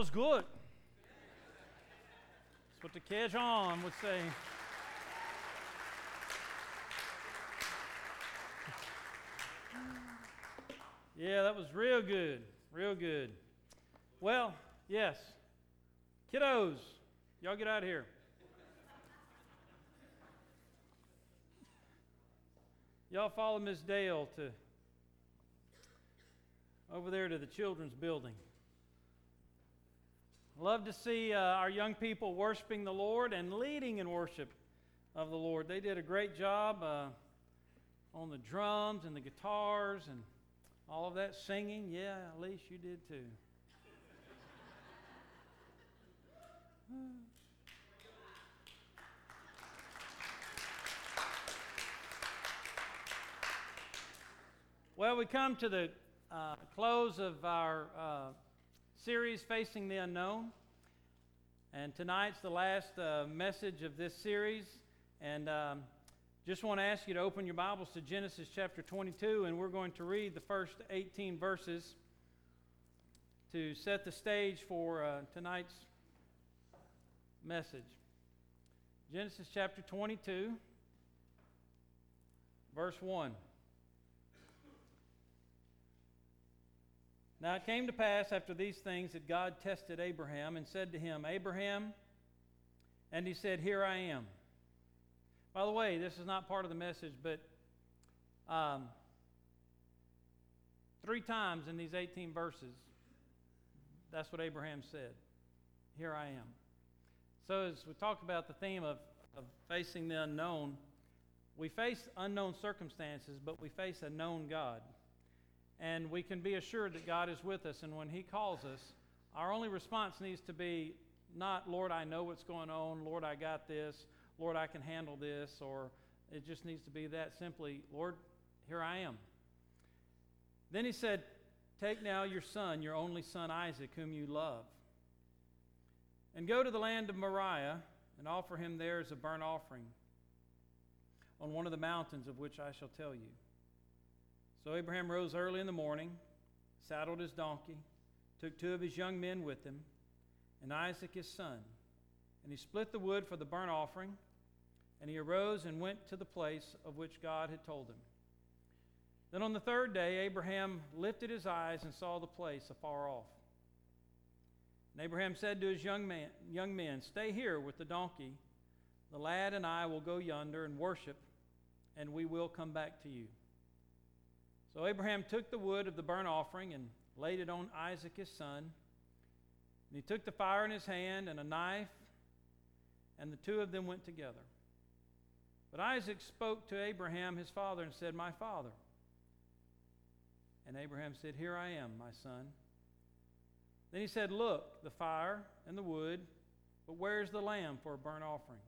was good. That's what the Cajun would say. Yeah, that was real good. Real good. Well, yes. Kiddos, y'all get out of here. Y'all follow Miss Dale to over there to the children's building. Love to see uh, our young people worshiping the Lord and leading in worship of the Lord. They did a great job uh, on the drums and the guitars and all of that singing. Yeah, least you did too. Well, we come to the uh, close of our uh, series, Facing the Unknown. And tonight's the last uh, message of this series. And um, just want to ask you to open your Bibles to Genesis chapter 22, and we're going to read the first 18 verses to set the stage for uh, tonight's message. Genesis chapter 22, verse 1. Now it came to pass after these things that God tested Abraham and said to him, Abraham, and he said, Here I am. By the way, this is not part of the message, but um, three times in these 18 verses, that's what Abraham said. Here I am. So, as we talk about the theme of, of facing the unknown, we face unknown circumstances, but we face a known God. And we can be assured that God is with us. And when He calls us, our only response needs to be not, Lord, I know what's going on. Lord, I got this. Lord, I can handle this. Or it just needs to be that simply, Lord, here I am. Then He said, Take now your son, your only son Isaac, whom you love, and go to the land of Moriah and offer him there as a burnt offering on one of the mountains of which I shall tell you. So Abraham rose early in the morning, saddled his donkey, took two of his young men with him, and Isaac his son. And he split the wood for the burnt offering, and he arose and went to the place of which God had told him. Then on the third day, Abraham lifted his eyes and saw the place afar off. And Abraham said to his young, man, young men, Stay here with the donkey. The lad and I will go yonder and worship, and we will come back to you. So Abraham took the wood of the burnt offering and laid it on Isaac his son. And he took the fire in his hand and a knife, and the two of them went together. But Isaac spoke to Abraham his father and said, My father. And Abraham said, Here I am, my son. Then he said, Look, the fire and the wood, but where's the lamb for a burnt offering?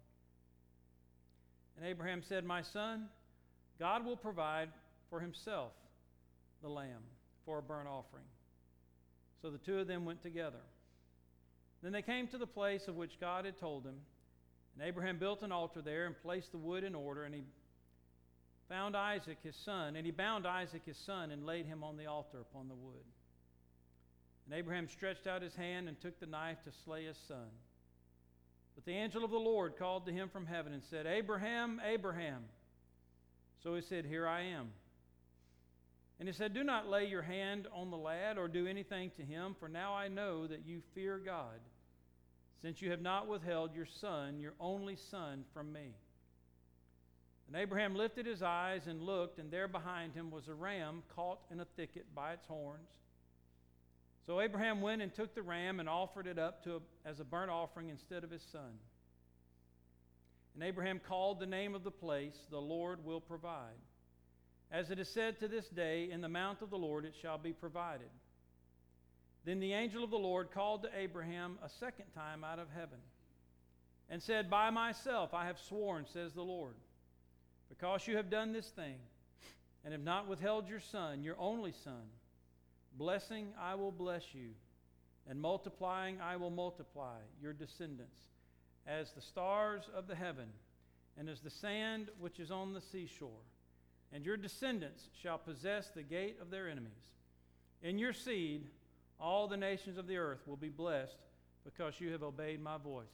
And Abraham said, My son, God will provide for himself the lamb for a burnt offering. So the two of them went together. Then they came to the place of which God had told them. And Abraham built an altar there and placed the wood in order, and he found Isaac his son, and he bound Isaac his son and laid him on the altar upon the wood. And Abraham stretched out his hand and took the knife to slay his son. But the angel of the Lord called to him from heaven and said, Abraham, Abraham. So he said, Here I am. And he said, Do not lay your hand on the lad or do anything to him, for now I know that you fear God, since you have not withheld your son, your only son, from me. And Abraham lifted his eyes and looked, and there behind him was a ram caught in a thicket by its horns. So Abraham went and took the ram and offered it up to a, as a burnt offering instead of his son. And Abraham called the name of the place, The Lord Will Provide. As it is said to this day, In the mount of the Lord it shall be provided. Then the angel of the Lord called to Abraham a second time out of heaven and said, By myself I have sworn, says the Lord, because you have done this thing and have not withheld your son, your only son. Blessing I will bless you, and multiplying I will multiply your descendants as the stars of the heaven and as the sand which is on the seashore and your descendants shall possess the gate of their enemies. In your seed, All the nations of the earth will be blessed because you have obeyed my voice.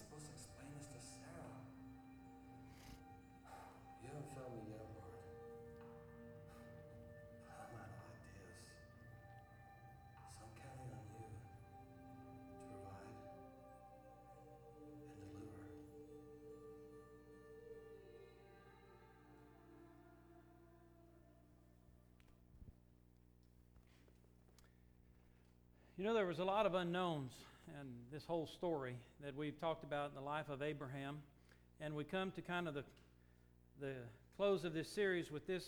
Supposed to explain this to Sarah? You haven't found me yet. I'm out of ideas. So I'm counting on you to provide and deliver. You know, there was a lot of unknowns in this whole story that we've talked about in the life of Abraham. And we come to kind of the, the close of this series with this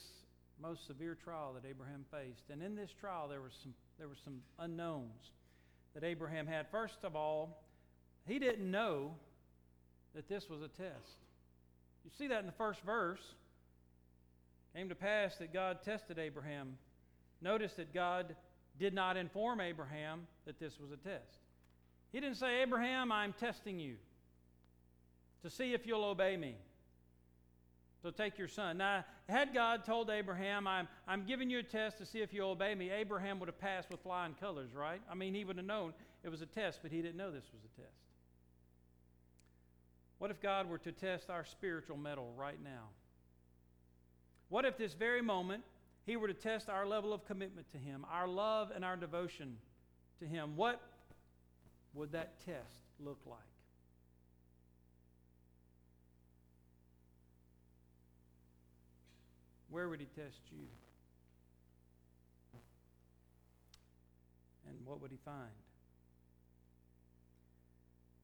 most severe trial that Abraham faced. And in this trial, there, was some, there were some unknowns that Abraham had. First of all, he didn't know that this was a test. You see that in the first verse. Came to pass that God tested Abraham. Notice that God did not inform Abraham that this was a test. He didn't say, Abraham, I'm testing you to see if you'll obey me. So take your son. Now, had God told Abraham, I'm, I'm giving you a test to see if you'll obey me, Abraham would have passed with flying colors, right? I mean, he would have known it was a test, but he didn't know this was a test. What if God were to test our spiritual mettle right now? What if this very moment he were to test our level of commitment to Him, our love and our devotion to Him, what would that test look like? Where would He test you? And what would He find?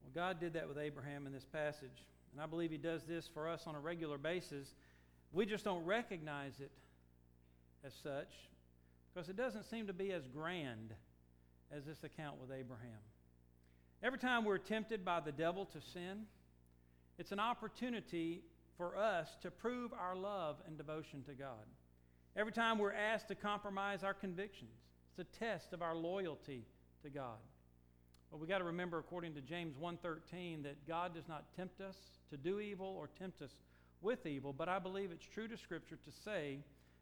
Well, God did that with Abraham in this passage, and I believe He does this for us on a regular basis. We just don't recognize it as such because it doesn't seem to be as grand as this account with Abraham. Every time we're tempted by the devil to sin, it's an opportunity for us to prove our love and devotion to God. Every time we're asked to compromise our convictions, it's a test of our loyalty to God. But we got to remember according to James 1:13 that God does not tempt us to do evil or tempt us with evil, but I believe it's true to scripture to say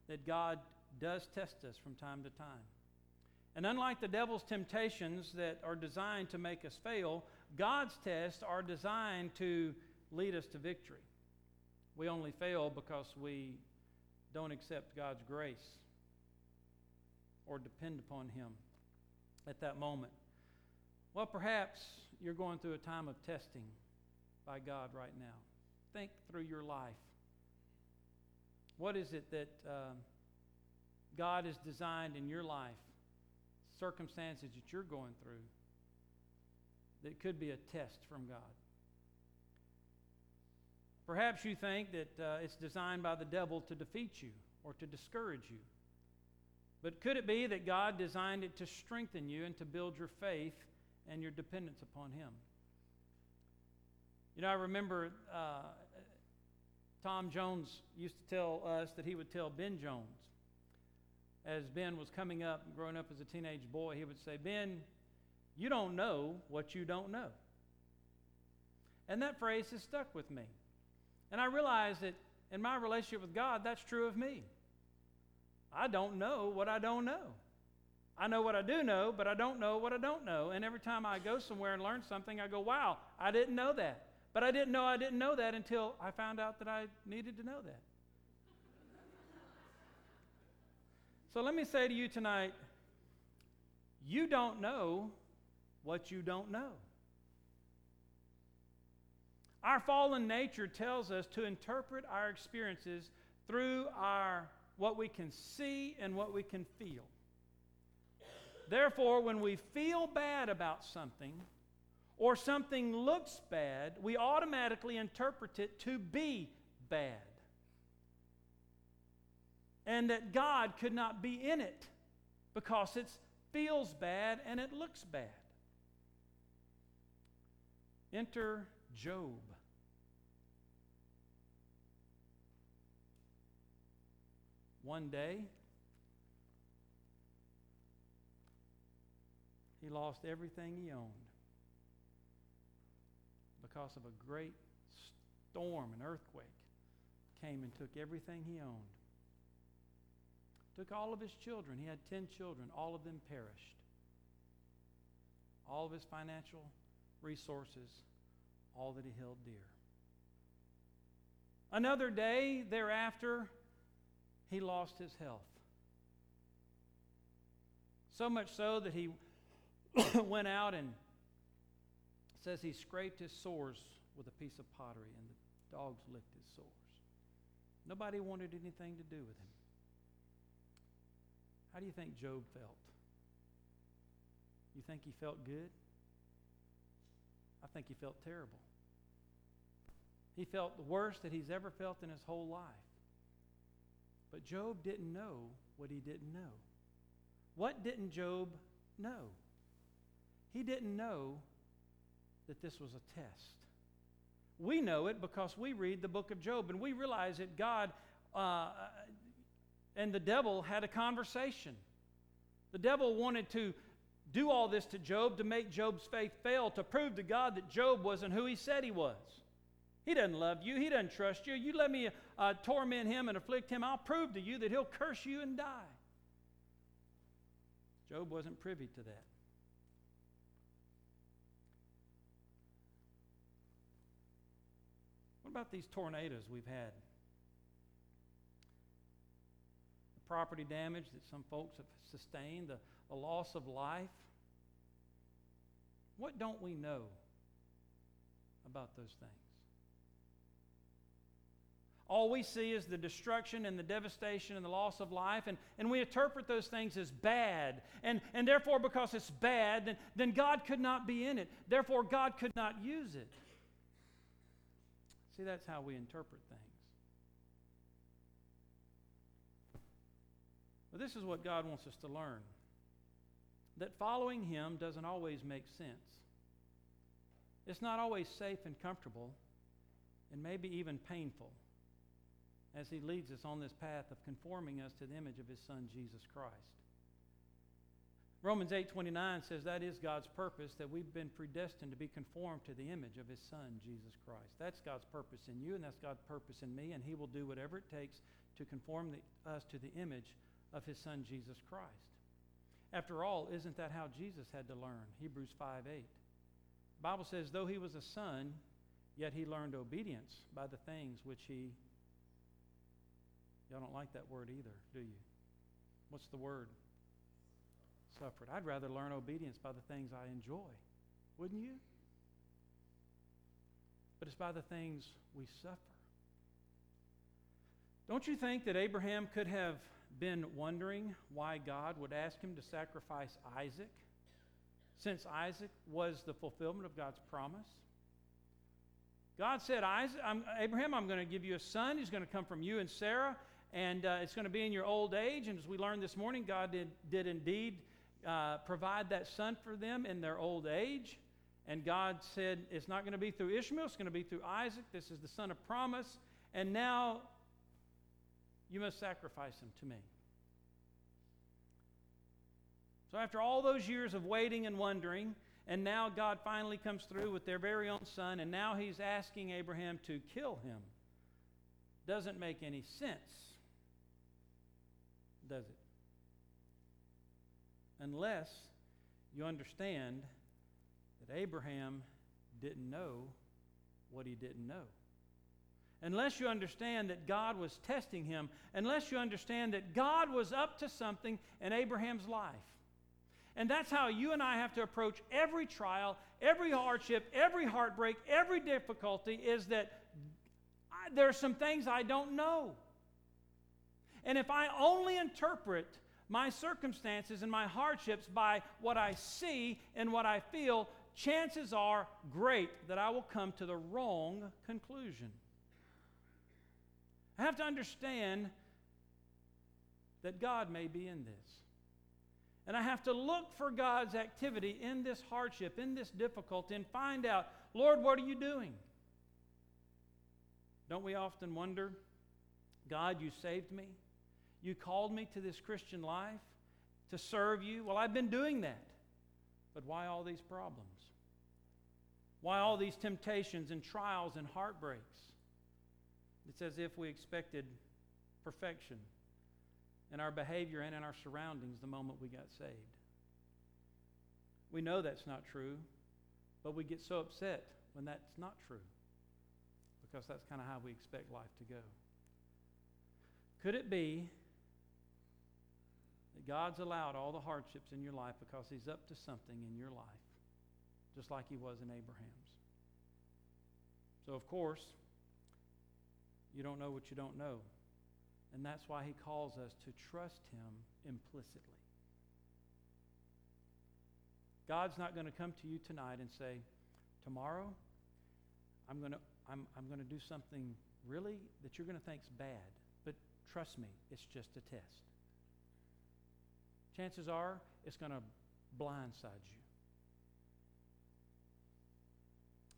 that God does test us from time to time. And unlike the devil's temptations that are designed to make us fail, God's tests are designed to lead us to victory. We only fail because we don't accept God's grace or depend upon Him at that moment. Well, perhaps you're going through a time of testing by God right now. Think through your life. What is it that um, God has designed in your life, circumstances that you're going through, that could be a test from God? Perhaps you think that uh, it's designed by the devil to defeat you or to discourage you. But could it be that God designed it to strengthen you and to build your faith and your dependence upon Him? You know, I remember uh, Tom Jones used to tell us that he would tell Ben Jones, as Ben was coming up, growing up as a teenage boy, he would say, Ben, you don't know what you don't know. And that phrase has stuck with me. And I realize that in my relationship with God, that's true of me. I don't know what I don't know. I know what I do know, but I don't know what I don't know. And every time I go somewhere and learn something, I go, wow, I didn't know that. But I didn't know I didn't know that until I found out that I needed to know that. So let me say to you tonight you don't know what you don't know. Our fallen nature tells us to interpret our experiences through our what we can see and what we can feel. Therefore, when we feel bad about something or something looks bad, we automatically interpret it to be bad. And that God could not be in it because it feels bad and it looks bad. Enter Job. One day, he lost everything he owned because of a great storm, an earthquake came and took everything he owned. Took all of his children. He had 10 children. All of them perished. All of his financial resources, all that he held dear. Another day thereafter, he lost his health. So much so that he went out and says he scraped his sores with a piece of pottery and the dogs licked his sores. Nobody wanted anything to do with him. How do you think Job felt? You think he felt good? I think he felt terrible. He felt the worst that he's ever felt in his whole life. But Job didn't know what he didn't know. What didn't Job know? He didn't know that this was a test. We know it because we read the book of Job and we realize that God uh, and the devil had a conversation. The devil wanted to do all this to Job to make Job's faith fail, to prove to God that Job wasn't who he said he was. He doesn't love you. He doesn't trust you. You let me uh, torment him and afflict him. I'll prove to you that he'll curse you and die. Job wasn't privy to that. What about these tornadoes we've had? Property damage that some folks have sustained, the, the loss of life. What don't we know about those things? All we see is the destruction and the devastation and the loss of life, and, and we interpret those things as bad. And, and therefore, because it's bad, then, then God could not be in it. Therefore, God could not use it. See, that's how we interpret things. But this is what God wants us to learn that following Him doesn't always make sense. It's not always safe and comfortable, and maybe even painful as He leads us on this path of conforming us to the image of His Son, Jesus Christ. Romans 8:29 says that is God's purpose that we've been predestined to be conformed to the image of his son Jesus Christ. That's God's purpose in you and that's God's purpose in me and he will do whatever it takes to conform the, us to the image of his son Jesus Christ. After all, isn't that how Jesus had to learn? Hebrews 5:8. The Bible says though he was a son, yet he learned obedience by the things which he Y'all don't like that word either, do you? What's the word? suffered. I'd rather learn obedience by the things I enjoy, wouldn't you? But it's by the things we suffer. Don't you think that Abraham could have been wondering why God would ask him to sacrifice Isaac, since Isaac was the fulfillment of God's promise? God said, Isaac, I'm, Abraham, I'm going to give you a son. He's going to come from you and Sarah, and uh, it's going to be in your old age. And as we learned this morning, God did, did indeed uh, provide that son for them in their old age. And God said, It's not going to be through Ishmael, it's going to be through Isaac. This is the son of promise. and now you must sacrifice him to me. So, after all those years of waiting and wondering, and now God finally comes through with their very own son, and now he's asking Abraham to kill him. Doesn't make any sense, does it? Unless you understand that Abraham didn't know what he didn't know. Unless you understand that God was testing him, unless you understand that God was up to something in Abraham's life. And that's how you and I have to approach every trial, every hardship, every heartbreak, every difficulty is that I, there are some things I don't know. And if I only interpret my circumstances and my hardships by what I see and what I feel, chances are great that I will come to the wrong conclusion. I have to understand that God may be in this. And I have to look for God's activity in this hardship, in this difficulty, and find out, Lord, what are you doing? Don't we often wonder, God, you saved me? You called me to this Christian life to serve you? Well, I've been doing that. But why all these problems? Why all these temptations and trials and heartbreaks? It's as if we expected perfection in our behavior and in our surroundings the moment we got saved. We know that's not true, but we get so upset when that's not true because that's kind of how we expect life to go. Could it be that God's allowed all the hardships in your life because He's up to something in your life, just like He was in Abraham's? So, of course, you don't know what you don't know. And that's why he calls us to trust him implicitly. God's not going to come to you tonight and say, Tomorrow, I'm going to, I'm, I'm going to do something really that you're going to think's bad. But trust me, it's just a test. Chances are it's going to blindside you.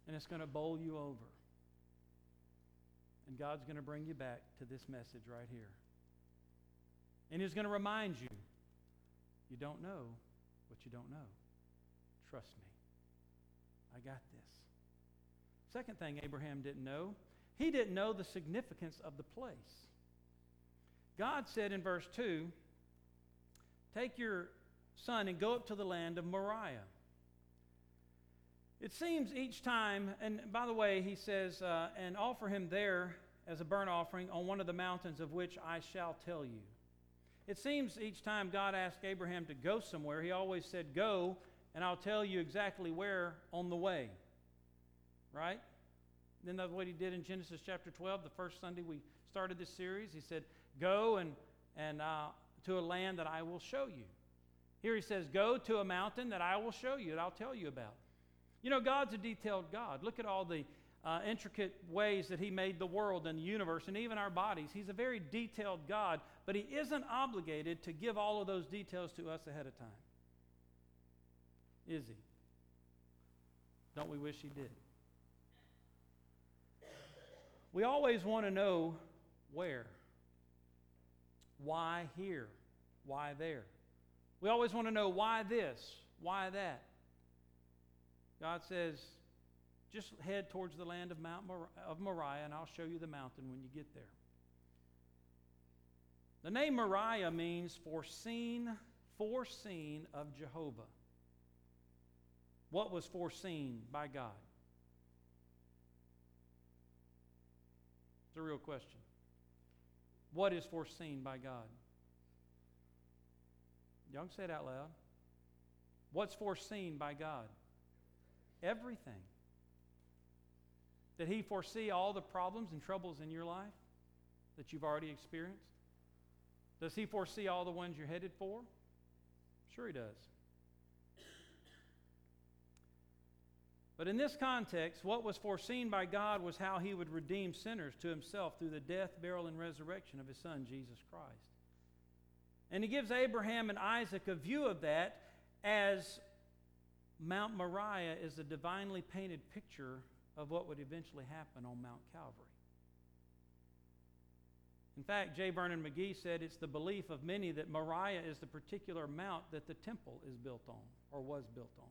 And it's going to bowl you over. And God's going to bring you back to this message right here. And He's going to remind you you don't know what you don't know. Trust me. I got this. Second thing Abraham didn't know, he didn't know the significance of the place. God said in verse 2 Take your son and go up to the land of Moriah. It seems each time, and by the way, he says, uh, and offer him there as a burnt offering on one of the mountains of which I shall tell you. It seems each time God asked Abraham to go somewhere, he always said, Go, and I'll tell you exactly where on the way. Right? Then that's what he did in Genesis chapter 12, the first Sunday we started this series. He said, Go and, and uh, to a land that I will show you. Here he says, Go to a mountain that I will show you, that I'll tell you about. You know, God's a detailed God. Look at all the uh, intricate ways that He made the world and the universe and even our bodies. He's a very detailed God, but He isn't obligated to give all of those details to us ahead of time. Is He? Don't we wish He did? We always want to know where. Why here? Why there? We always want to know why this? Why that? God says, just head towards the land of Mount Mor- of Moriah, and I'll show you the mountain when you get there. The name Moriah means foreseen, foreseen of Jehovah. What was foreseen by God? It's a real question. What is foreseen by God? Can say it out loud. What's foreseen by God? Everything. Did He foresee all the problems and troubles in your life that you've already experienced? Does He foresee all the ones you're headed for? Sure, He does. But in this context, what was foreseen by God was how He would redeem sinners to Himself through the death, burial, and resurrection of His Son, Jesus Christ. And He gives Abraham and Isaac a view of that as Mount Moriah is a divinely painted picture of what would eventually happen on Mount Calvary. In fact, J. Vernon McGee said it's the belief of many that Moriah is the particular mount that the temple is built on or was built on.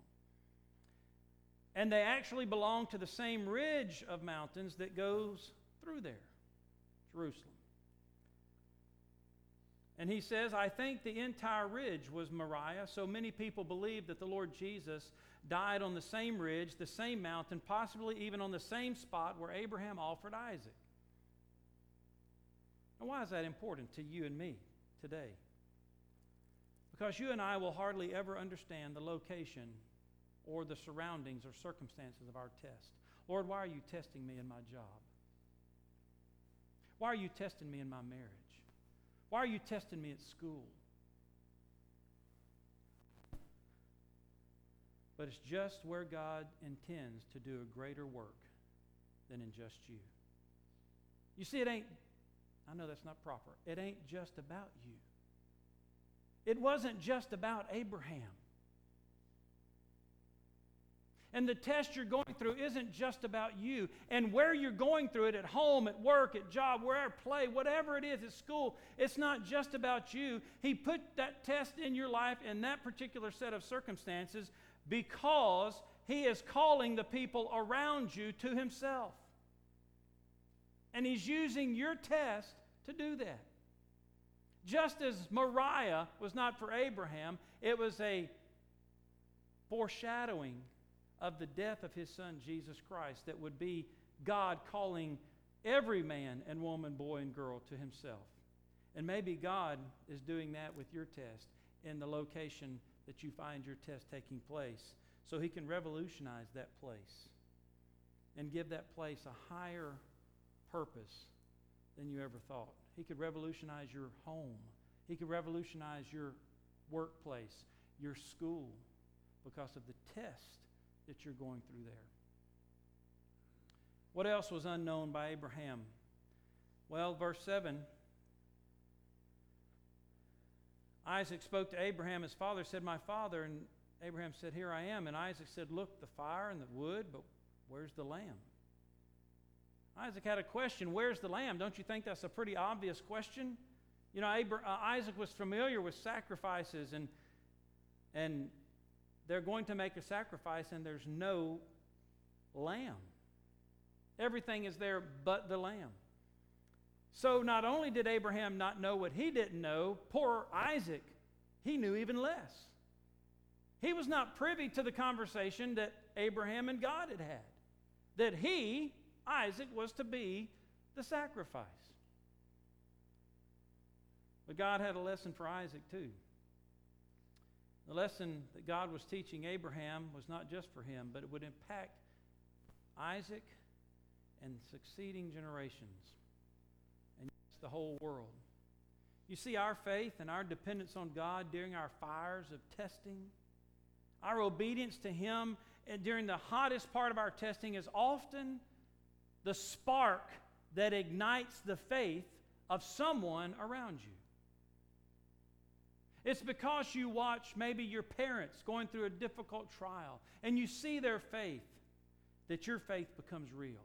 And they actually belong to the same ridge of mountains that goes through there, Jerusalem. And he says, I think the entire ridge was Moriah, so many people believe that the Lord Jesus died on the same ridge, the same mountain, possibly even on the same spot where Abraham offered Isaac. Now, why is that important to you and me today? Because you and I will hardly ever understand the location or the surroundings or circumstances of our test. Lord, why are you testing me in my job? Why are you testing me in my marriage? Why are you testing me at school? But it's just where God intends to do a greater work than in just you. You see, it ain't, I know that's not proper, it ain't just about you. It wasn't just about Abraham. And the test you're going through isn't just about you. And where you're going through it at home, at work, at job, wherever, play, whatever it is, at school, it's not just about you. He put that test in your life in that particular set of circumstances because He is calling the people around you to Himself. And He's using your test to do that. Just as Moriah was not for Abraham, it was a foreshadowing of the death of his son Jesus Christ that would be God calling every man and woman, boy and girl to himself. And maybe God is doing that with your test in the location that you find your test taking place so he can revolutionize that place and give that place a higher purpose than you ever thought. He could revolutionize your home. He could revolutionize your workplace, your school, because of the test that you're going through there. What else was unknown by Abraham? Well, verse 7 Isaac spoke to Abraham, his father, said, My father. And Abraham said, Here I am. And Isaac said, Look, the fire and the wood, but where's the lamb? Isaac had a question Where's the lamb? Don't you think that's a pretty obvious question? You know, uh, Isaac was familiar with sacrifices, and, and they're going to make a sacrifice, and there's no lamb. Everything is there but the lamb. So not only did Abraham not know what he didn't know, poor Isaac, he knew even less. He was not privy to the conversation that Abraham and God had had, that he, Isaac, was to be the sacrifice. But God had a lesson for Isaac too. The lesson that God was teaching Abraham was not just for him, but it would impact Isaac and succeeding generations and the whole world. You see, our faith and our dependence on God during our fires of testing, our obedience to Him eh, during the hottest part of our testing is often the spark that ignites the faith of someone around you. It's because you watch maybe your parents going through a difficult trial and you see their faith that your faith becomes real.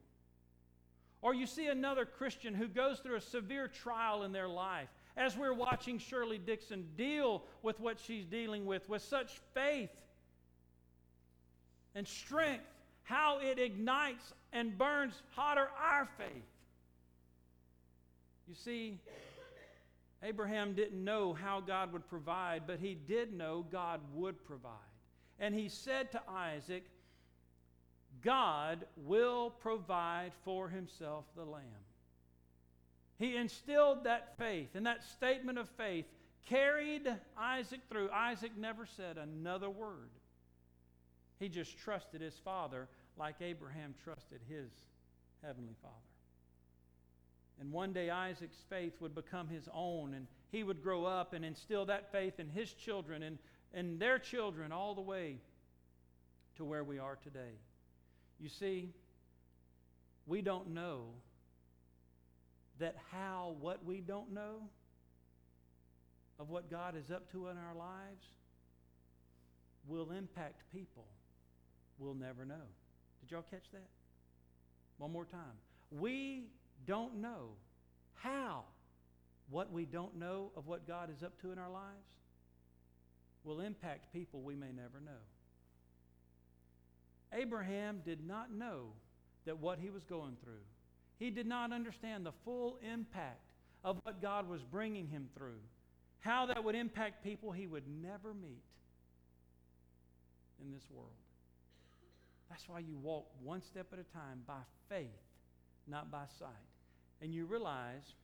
Or you see another Christian who goes through a severe trial in their life, as we're watching Shirley Dixon deal with what she's dealing with, with such faith and strength, how it ignites and burns hotter our faith. You see, Abraham didn't know how God would provide, but he did know God would provide. And he said to Isaac, God will provide for himself the lamb. He instilled that faith, and that statement of faith carried Isaac through. Isaac never said another word. He just trusted his father like Abraham trusted his heavenly father. And one day Isaac's faith would become his own, and he would grow up and instill that faith in his children and, and their children all the way to where we are today. You see, we don't know that how what we don't know of what God is up to in our lives will impact people we'll never know. Did y'all catch that? One more time. We don't know how what we don't know of what God is up to in our lives will impact people we may never know. Abraham did not know that what he was going through, he did not understand the full impact of what God was bringing him through, how that would impact people he would never meet in this world. That's why you walk one step at a time by faith, not by sight. And you realize,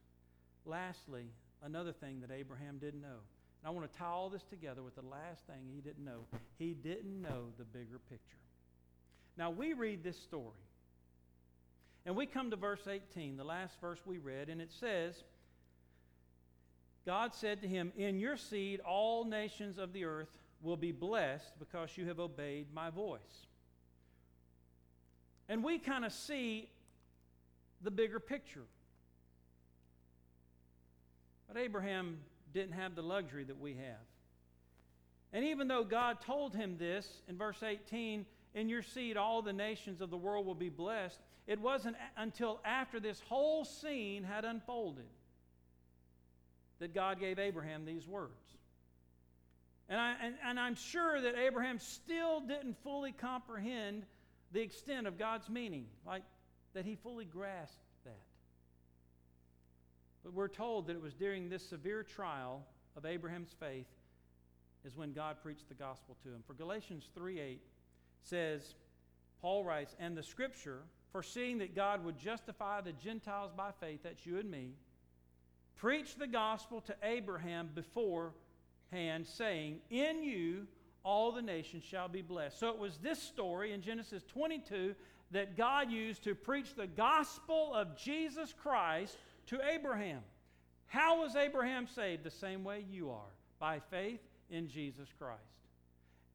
lastly, another thing that Abraham didn't know. And I want to tie all this together with the last thing he didn't know. He didn't know the bigger picture. Now, we read this story, and we come to verse 18, the last verse we read, and it says, God said to him, In your seed all nations of the earth will be blessed because you have obeyed my voice. And we kind of see the bigger picture. But Abraham didn't have the luxury that we have. And even though God told him this in verse 18, in your seed all the nations of the world will be blessed, it wasn't until after this whole scene had unfolded that God gave Abraham these words. And, I, and, and I'm sure that Abraham still didn't fully comprehend the extent of God's meaning, like that he fully grasped. But we're told that it was during this severe trial of Abraham's faith is when God preached the gospel to him. For Galatians 3 8 says, Paul writes, And the scripture, foreseeing that God would justify the Gentiles by faith, that's you and me, preached the gospel to Abraham beforehand, saying, In you all the nations shall be blessed. So it was this story in Genesis 22 that God used to preach the gospel of Jesus Christ to Abraham. How was Abraham saved? The same way you are, by faith in Jesus Christ.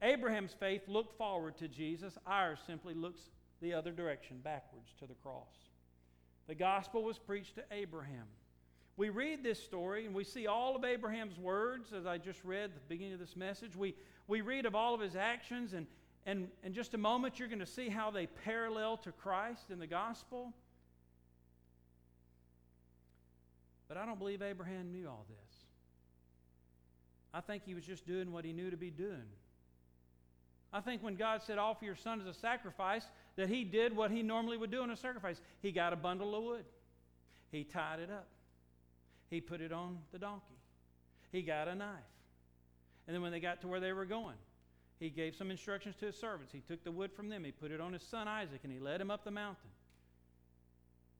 Abraham's faith looked forward to Jesus, ours simply looks the other direction, backwards to the cross. The gospel was preached to Abraham. We read this story and we see all of Abraham's words, as I just read at the beginning of this message. We, we read of all of his actions, and, and in just a moment, you're going to see how they parallel to Christ in the gospel. But I don't believe Abraham knew all this. I think he was just doing what he knew to be doing. I think when God said, Offer your son as a sacrifice, that he did what he normally would do in a sacrifice. He got a bundle of wood, he tied it up, he put it on the donkey, he got a knife. And then when they got to where they were going, he gave some instructions to his servants. He took the wood from them, he put it on his son Isaac, and he led him up the mountain.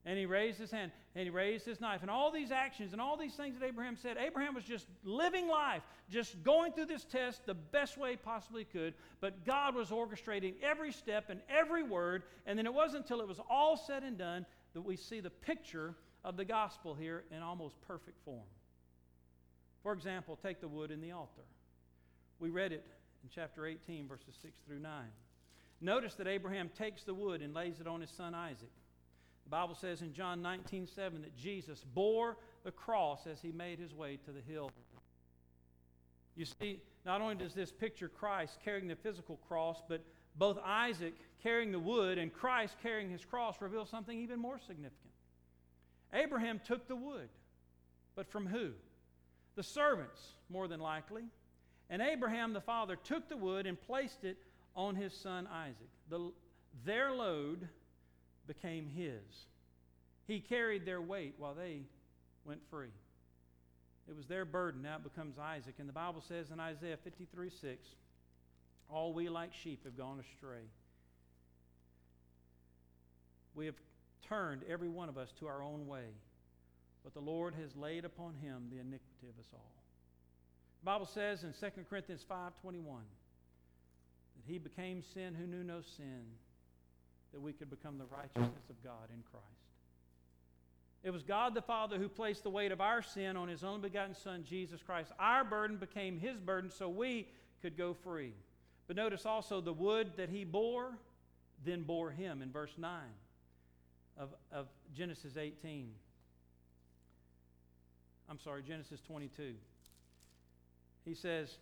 And he raised his hand and he raised his knife. And all these actions and all these things that Abraham said, Abraham was just living life, just going through this test the best way possibly could. But God was orchestrating every step and every word. And then it wasn't until it was all said and done that we see the picture of the gospel here in almost perfect form. For example, take the wood in the altar. We read it in chapter 18, verses 6 through 9. Notice that Abraham takes the wood and lays it on his son Isaac. The Bible says in John 19, 7 that Jesus bore the cross as he made his way to the hill. You see, not only does this picture Christ carrying the physical cross, but both Isaac carrying the wood and Christ carrying his cross reveal something even more significant. Abraham took the wood, but from who? The servants, more than likely. And Abraham the father took the wood and placed it on his son Isaac. The, their load became his. He carried their weight while they went free. It was their burden. Now it becomes Isaac. And the Bible says in Isaiah 53 6, all we like sheep have gone astray. We have turned every one of us to our own way, but the Lord has laid upon him the iniquity of us all. The Bible says in 2 Corinthians 5:21 that he became sin who knew no sin that we could become the righteousness of God in Christ. It was God the Father who placed the weight of our sin on his only begotten Son, Jesus Christ. Our burden became his burden so we could go free. But notice also the wood that he bore then bore him in verse 9 of, of Genesis 18. I'm sorry, Genesis 22. He says,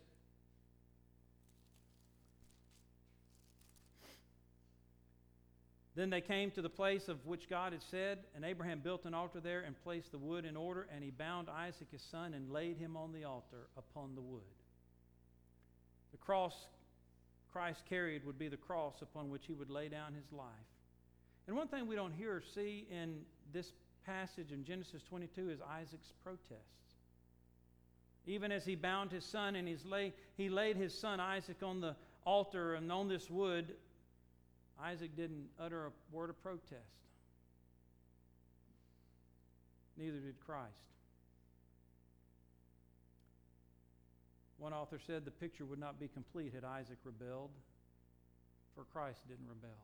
Then they came to the place of which God had said, and Abraham built an altar there and placed the wood in order, and he bound Isaac his son and laid him on the altar upon the wood. The cross Christ carried would be the cross upon which he would lay down his life. And one thing we don't hear or see in this passage in Genesis 22 is Isaac's protests. Even as he bound his son and he's lay, he laid his son Isaac on the altar and on this wood, Isaac didn't utter a word of protest. Neither did Christ. One author said the picture would not be complete had Isaac rebelled, for Christ didn't rebel.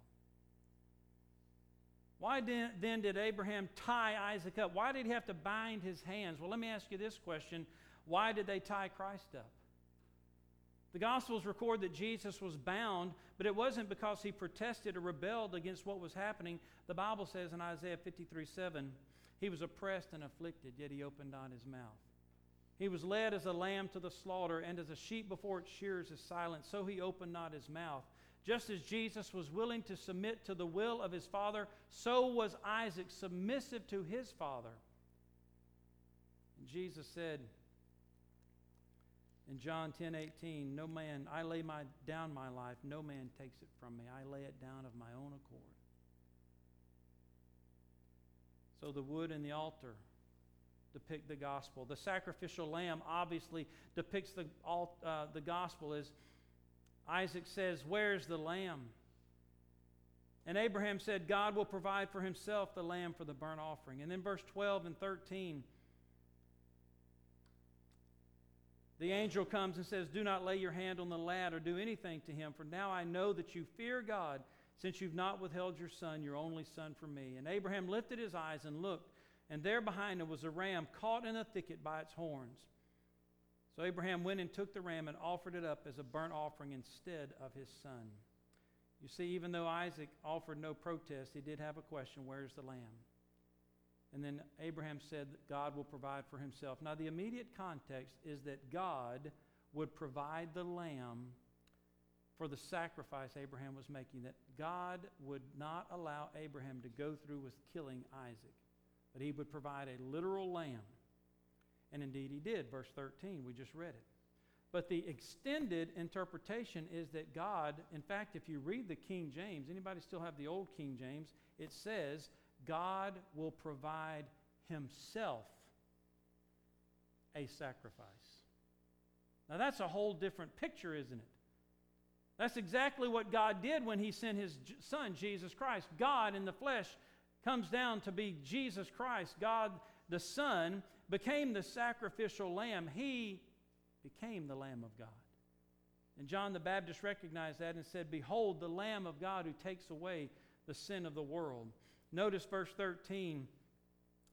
Why then did Abraham tie Isaac up? Why did he have to bind his hands? Well, let me ask you this question Why did they tie Christ up? The Gospels record that Jesus was bound, but it wasn't because he protested or rebelled against what was happening. The Bible says in Isaiah 53 7, he was oppressed and afflicted, yet he opened not his mouth. He was led as a lamb to the slaughter, and as a sheep before its shears is silent, so he opened not his mouth. Just as Jesus was willing to submit to the will of his father, so was Isaac submissive to his father. And Jesus said, in John 10 18, no man, I lay my, down my life, no man takes it from me. I lay it down of my own accord. So the wood and the altar depict the gospel. The sacrificial lamb obviously depicts the, uh, the gospel as Isaac says, Where's the lamb? And Abraham said, God will provide for himself the lamb for the burnt offering. And then verse 12 and 13, The angel comes and says, Do not lay your hand on the lad or do anything to him, for now I know that you fear God, since you've not withheld your son, your only son, from me. And Abraham lifted his eyes and looked, and there behind him was a ram caught in a thicket by its horns. So Abraham went and took the ram and offered it up as a burnt offering instead of his son. You see, even though Isaac offered no protest, he did have a question where's the lamb? And then Abraham said that God will provide for himself. Now, the immediate context is that God would provide the lamb for the sacrifice Abraham was making, that God would not allow Abraham to go through with killing Isaac, but he would provide a literal lamb. And indeed he did. Verse 13, we just read it. But the extended interpretation is that God, in fact, if you read the King James, anybody still have the old King James? It says God will provide Himself a sacrifice. Now, that's a whole different picture, isn't it? That's exactly what God did when He sent His Son, Jesus Christ. God in the flesh comes down to be Jesus Christ. God, the Son, became the sacrificial lamb. He became the Lamb of God. And John the Baptist recognized that and said, Behold, the Lamb of God who takes away the sin of the world. Notice verse 13.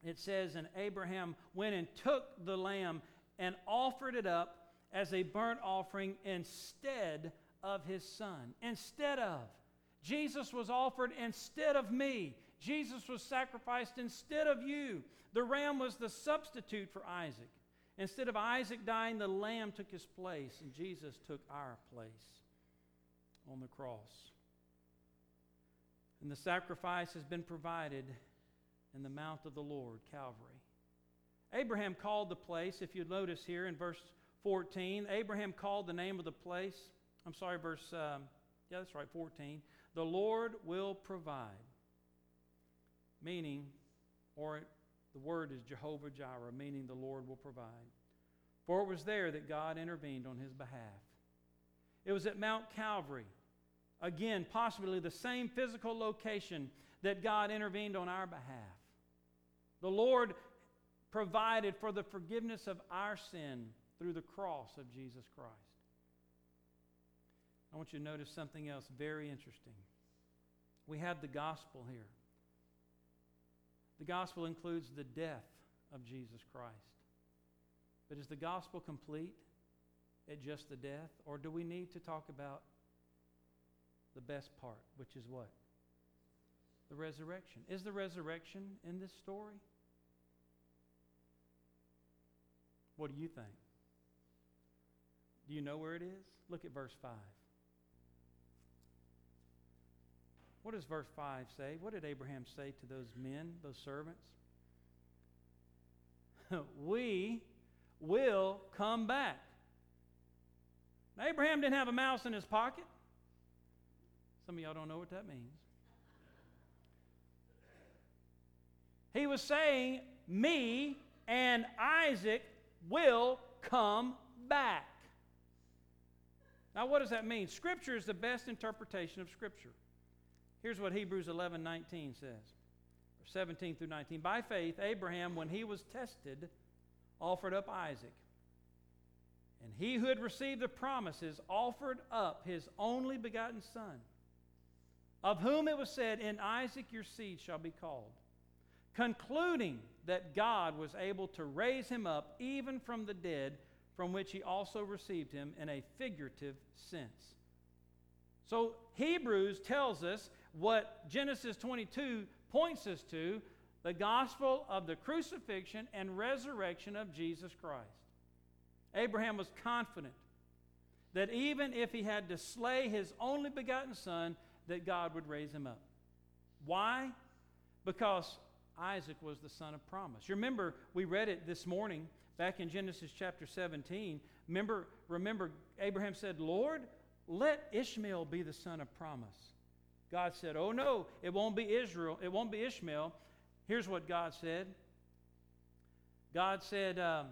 It says, And Abraham went and took the lamb and offered it up as a burnt offering instead of his son. Instead of. Jesus was offered instead of me. Jesus was sacrificed instead of you. The ram was the substitute for Isaac. Instead of Isaac dying, the lamb took his place, and Jesus took our place on the cross. And the sacrifice has been provided in the mount of the Lord, Calvary. Abraham called the place, if you notice here in verse 14, Abraham called the name of the place. I'm sorry, verse, um, yeah, that's right, 14. The Lord will provide. Meaning, or the word is Jehovah Jireh, meaning the Lord will provide. For it was there that God intervened on his behalf. It was at Mount Calvary Again, possibly the same physical location that God intervened on our behalf. The Lord provided for the forgiveness of our sin through the cross of Jesus Christ. I want you to notice something else very interesting. We have the gospel here. The gospel includes the death of Jesus Christ. But is the gospel complete at just the death? Or do we need to talk about the best part, which is what? The resurrection. Is the resurrection in this story? What do you think? Do you know where it is? Look at verse 5. What does verse 5 say? What did Abraham say to those men, those servants? we will come back. Now, Abraham didn't have a mouse in his pocket. Some of y'all don't know what that means. He was saying, Me and Isaac will come back. Now, what does that mean? Scripture is the best interpretation of Scripture. Here's what Hebrews 11 19 says 17 through 19. By faith, Abraham, when he was tested, offered up Isaac. And he who had received the promises offered up his only begotten son, of whom it was said, In Isaac your seed shall be called, concluding that God was able to raise him up even from the dead, from which he also received him in a figurative sense. So Hebrews tells us what Genesis 22 points us to the gospel of the crucifixion and resurrection of Jesus Christ. Abraham was confident that even if he had to slay his only begotten son, that God would raise him up. Why? Because Isaac was the son of promise. You remember, we read it this morning back in Genesis chapter 17. Remember, remember Abraham said, Lord, let Ishmael be the son of promise. God said, Oh no, it won't be Israel, it won't be Ishmael. Here's what God said God said, um,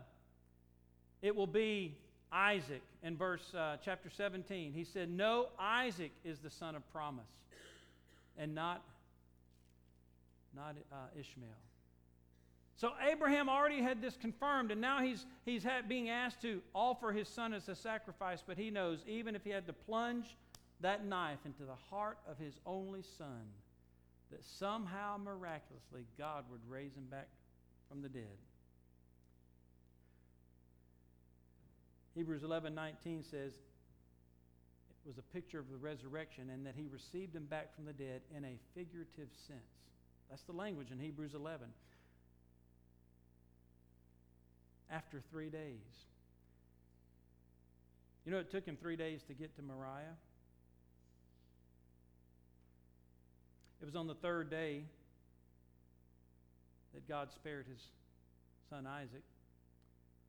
it will be Isaac in verse uh, chapter 17. He said, No, Isaac is the son of promise and not, not uh, Ishmael. So Abraham already had this confirmed, and now he's, he's had, being asked to offer his son as a sacrifice, but he knows even if he had to plunge that knife into the heart of his only son, that somehow miraculously God would raise him back from the dead. Hebrews 11 19 says it was a picture of the resurrection and that he received him back from the dead in a figurative sense. That's the language in Hebrews 11. After three days. You know, it took him three days to get to Moriah. It was on the third day that God spared his son Isaac.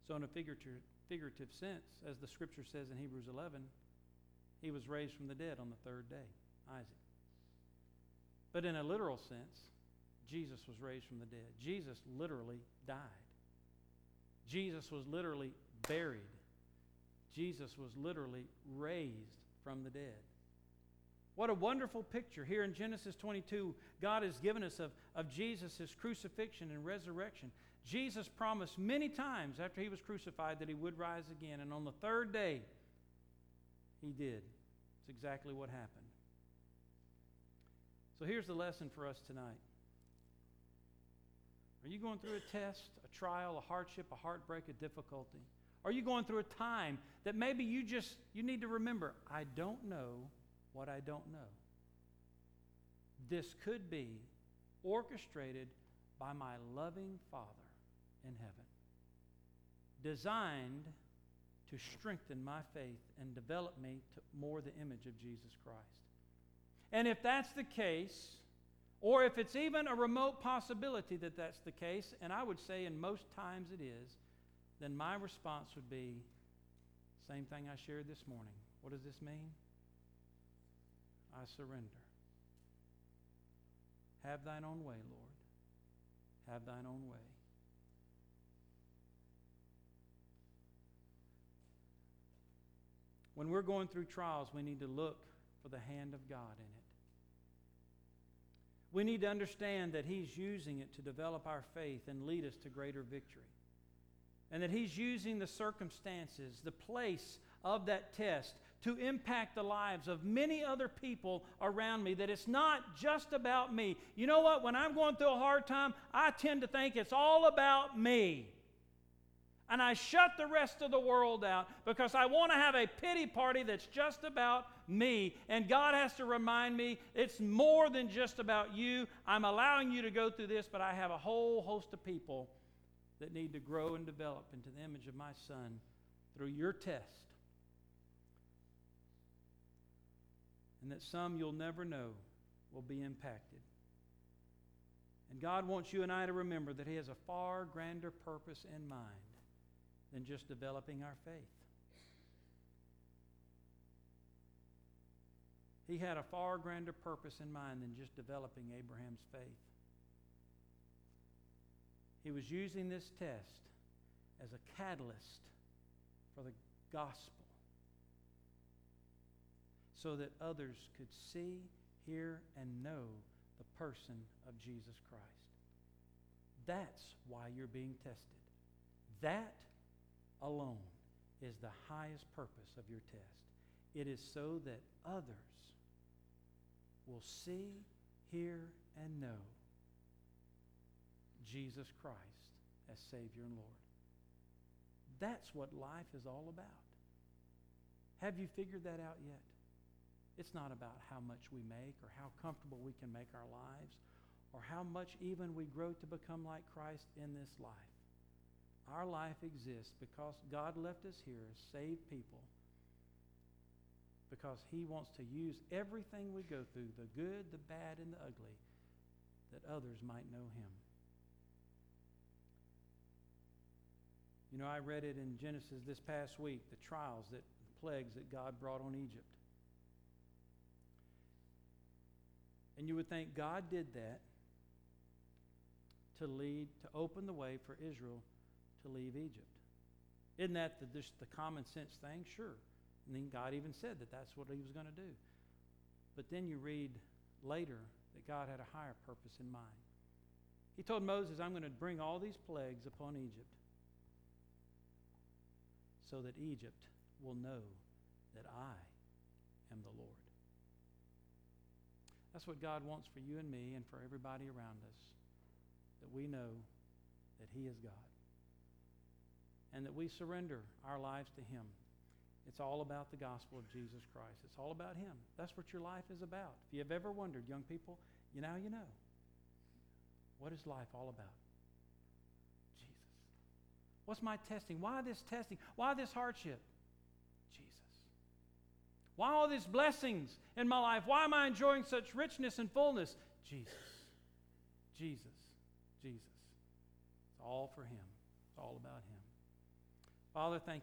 So, in a figurative, figurative sense, as the scripture says in Hebrews 11, he was raised from the dead on the third day, Isaac. But in a literal sense, Jesus was raised from the dead. Jesus literally died. Jesus was literally buried. Jesus was literally raised from the dead. What a wonderful picture. Here in Genesis 22, God has given us of, of Jesus' crucifixion and resurrection. Jesus promised many times after he was crucified that he would rise again. And on the third day, he did. It's exactly what happened. So here's the lesson for us tonight. Are you going through a test, a trial, a hardship, a heartbreak, a difficulty? Are you going through a time that maybe you just you need to remember, I don't know what I don't know. This could be orchestrated by my loving Father in heaven, designed to strengthen my faith and develop me to more the image of Jesus Christ. And if that's the case, or if it's even a remote possibility that that's the case, and I would say in most times it is, then my response would be same thing I shared this morning. What does this mean? I surrender. Have thine own way, Lord. Have thine own way. When we're going through trials, we need to look for the hand of God in it. We need to understand that He's using it to develop our faith and lead us to greater victory. And that He's using the circumstances, the place of that test, to impact the lives of many other people around me, that it's not just about me. You know what? When I'm going through a hard time, I tend to think it's all about me. And I shut the rest of the world out because I want to have a pity party that's just about me. And God has to remind me it's more than just about you. I'm allowing you to go through this, but I have a whole host of people that need to grow and develop into the image of my Son through your test. And that some you'll never know will be impacted. And God wants you and I to remember that He has a far grander purpose in mind than just developing our faith. He had a far grander purpose in mind than just developing Abraham's faith. He was using this test as a catalyst for the gospel so that others could see, hear, and know the person of Jesus Christ. That's why you're being tested. That alone is the highest purpose of your test. It is so that others will see, hear, and know Jesus Christ as Savior and Lord. That's what life is all about. Have you figured that out yet? It's not about how much we make or how comfortable we can make our lives or how much even we grow to become like Christ in this life. Our life exists because God left us here as saved people because He wants to use everything we go through, the good, the bad, and the ugly, that others might know Him. You know, I read it in Genesis this past week, the trials that plagues that God brought on Egypt. And you would think God did that to lead, to open the way for Israel to leave Egypt. Isn't that the, just the common sense thing? Sure. And then God even said that that's what he was going to do. But then you read later that God had a higher purpose in mind. He told Moses, I'm going to bring all these plagues upon Egypt so that Egypt will know that I am the Lord. That's what God wants for you and me and for everybody around us, that we know that He is God and that we surrender our lives to Him. It's all about the gospel of Jesus Christ. It's all about Him. That's what your life is about. If you have ever wondered, young people, you now you know. What is life all about? Jesus. What's my testing? Why this testing? Why this hardship? Jesus. Why all these blessings in my life? Why am I enjoying such richness and fullness? Jesus. Jesus. Jesus. It's all for Him. It's all about Him. Father, thank you.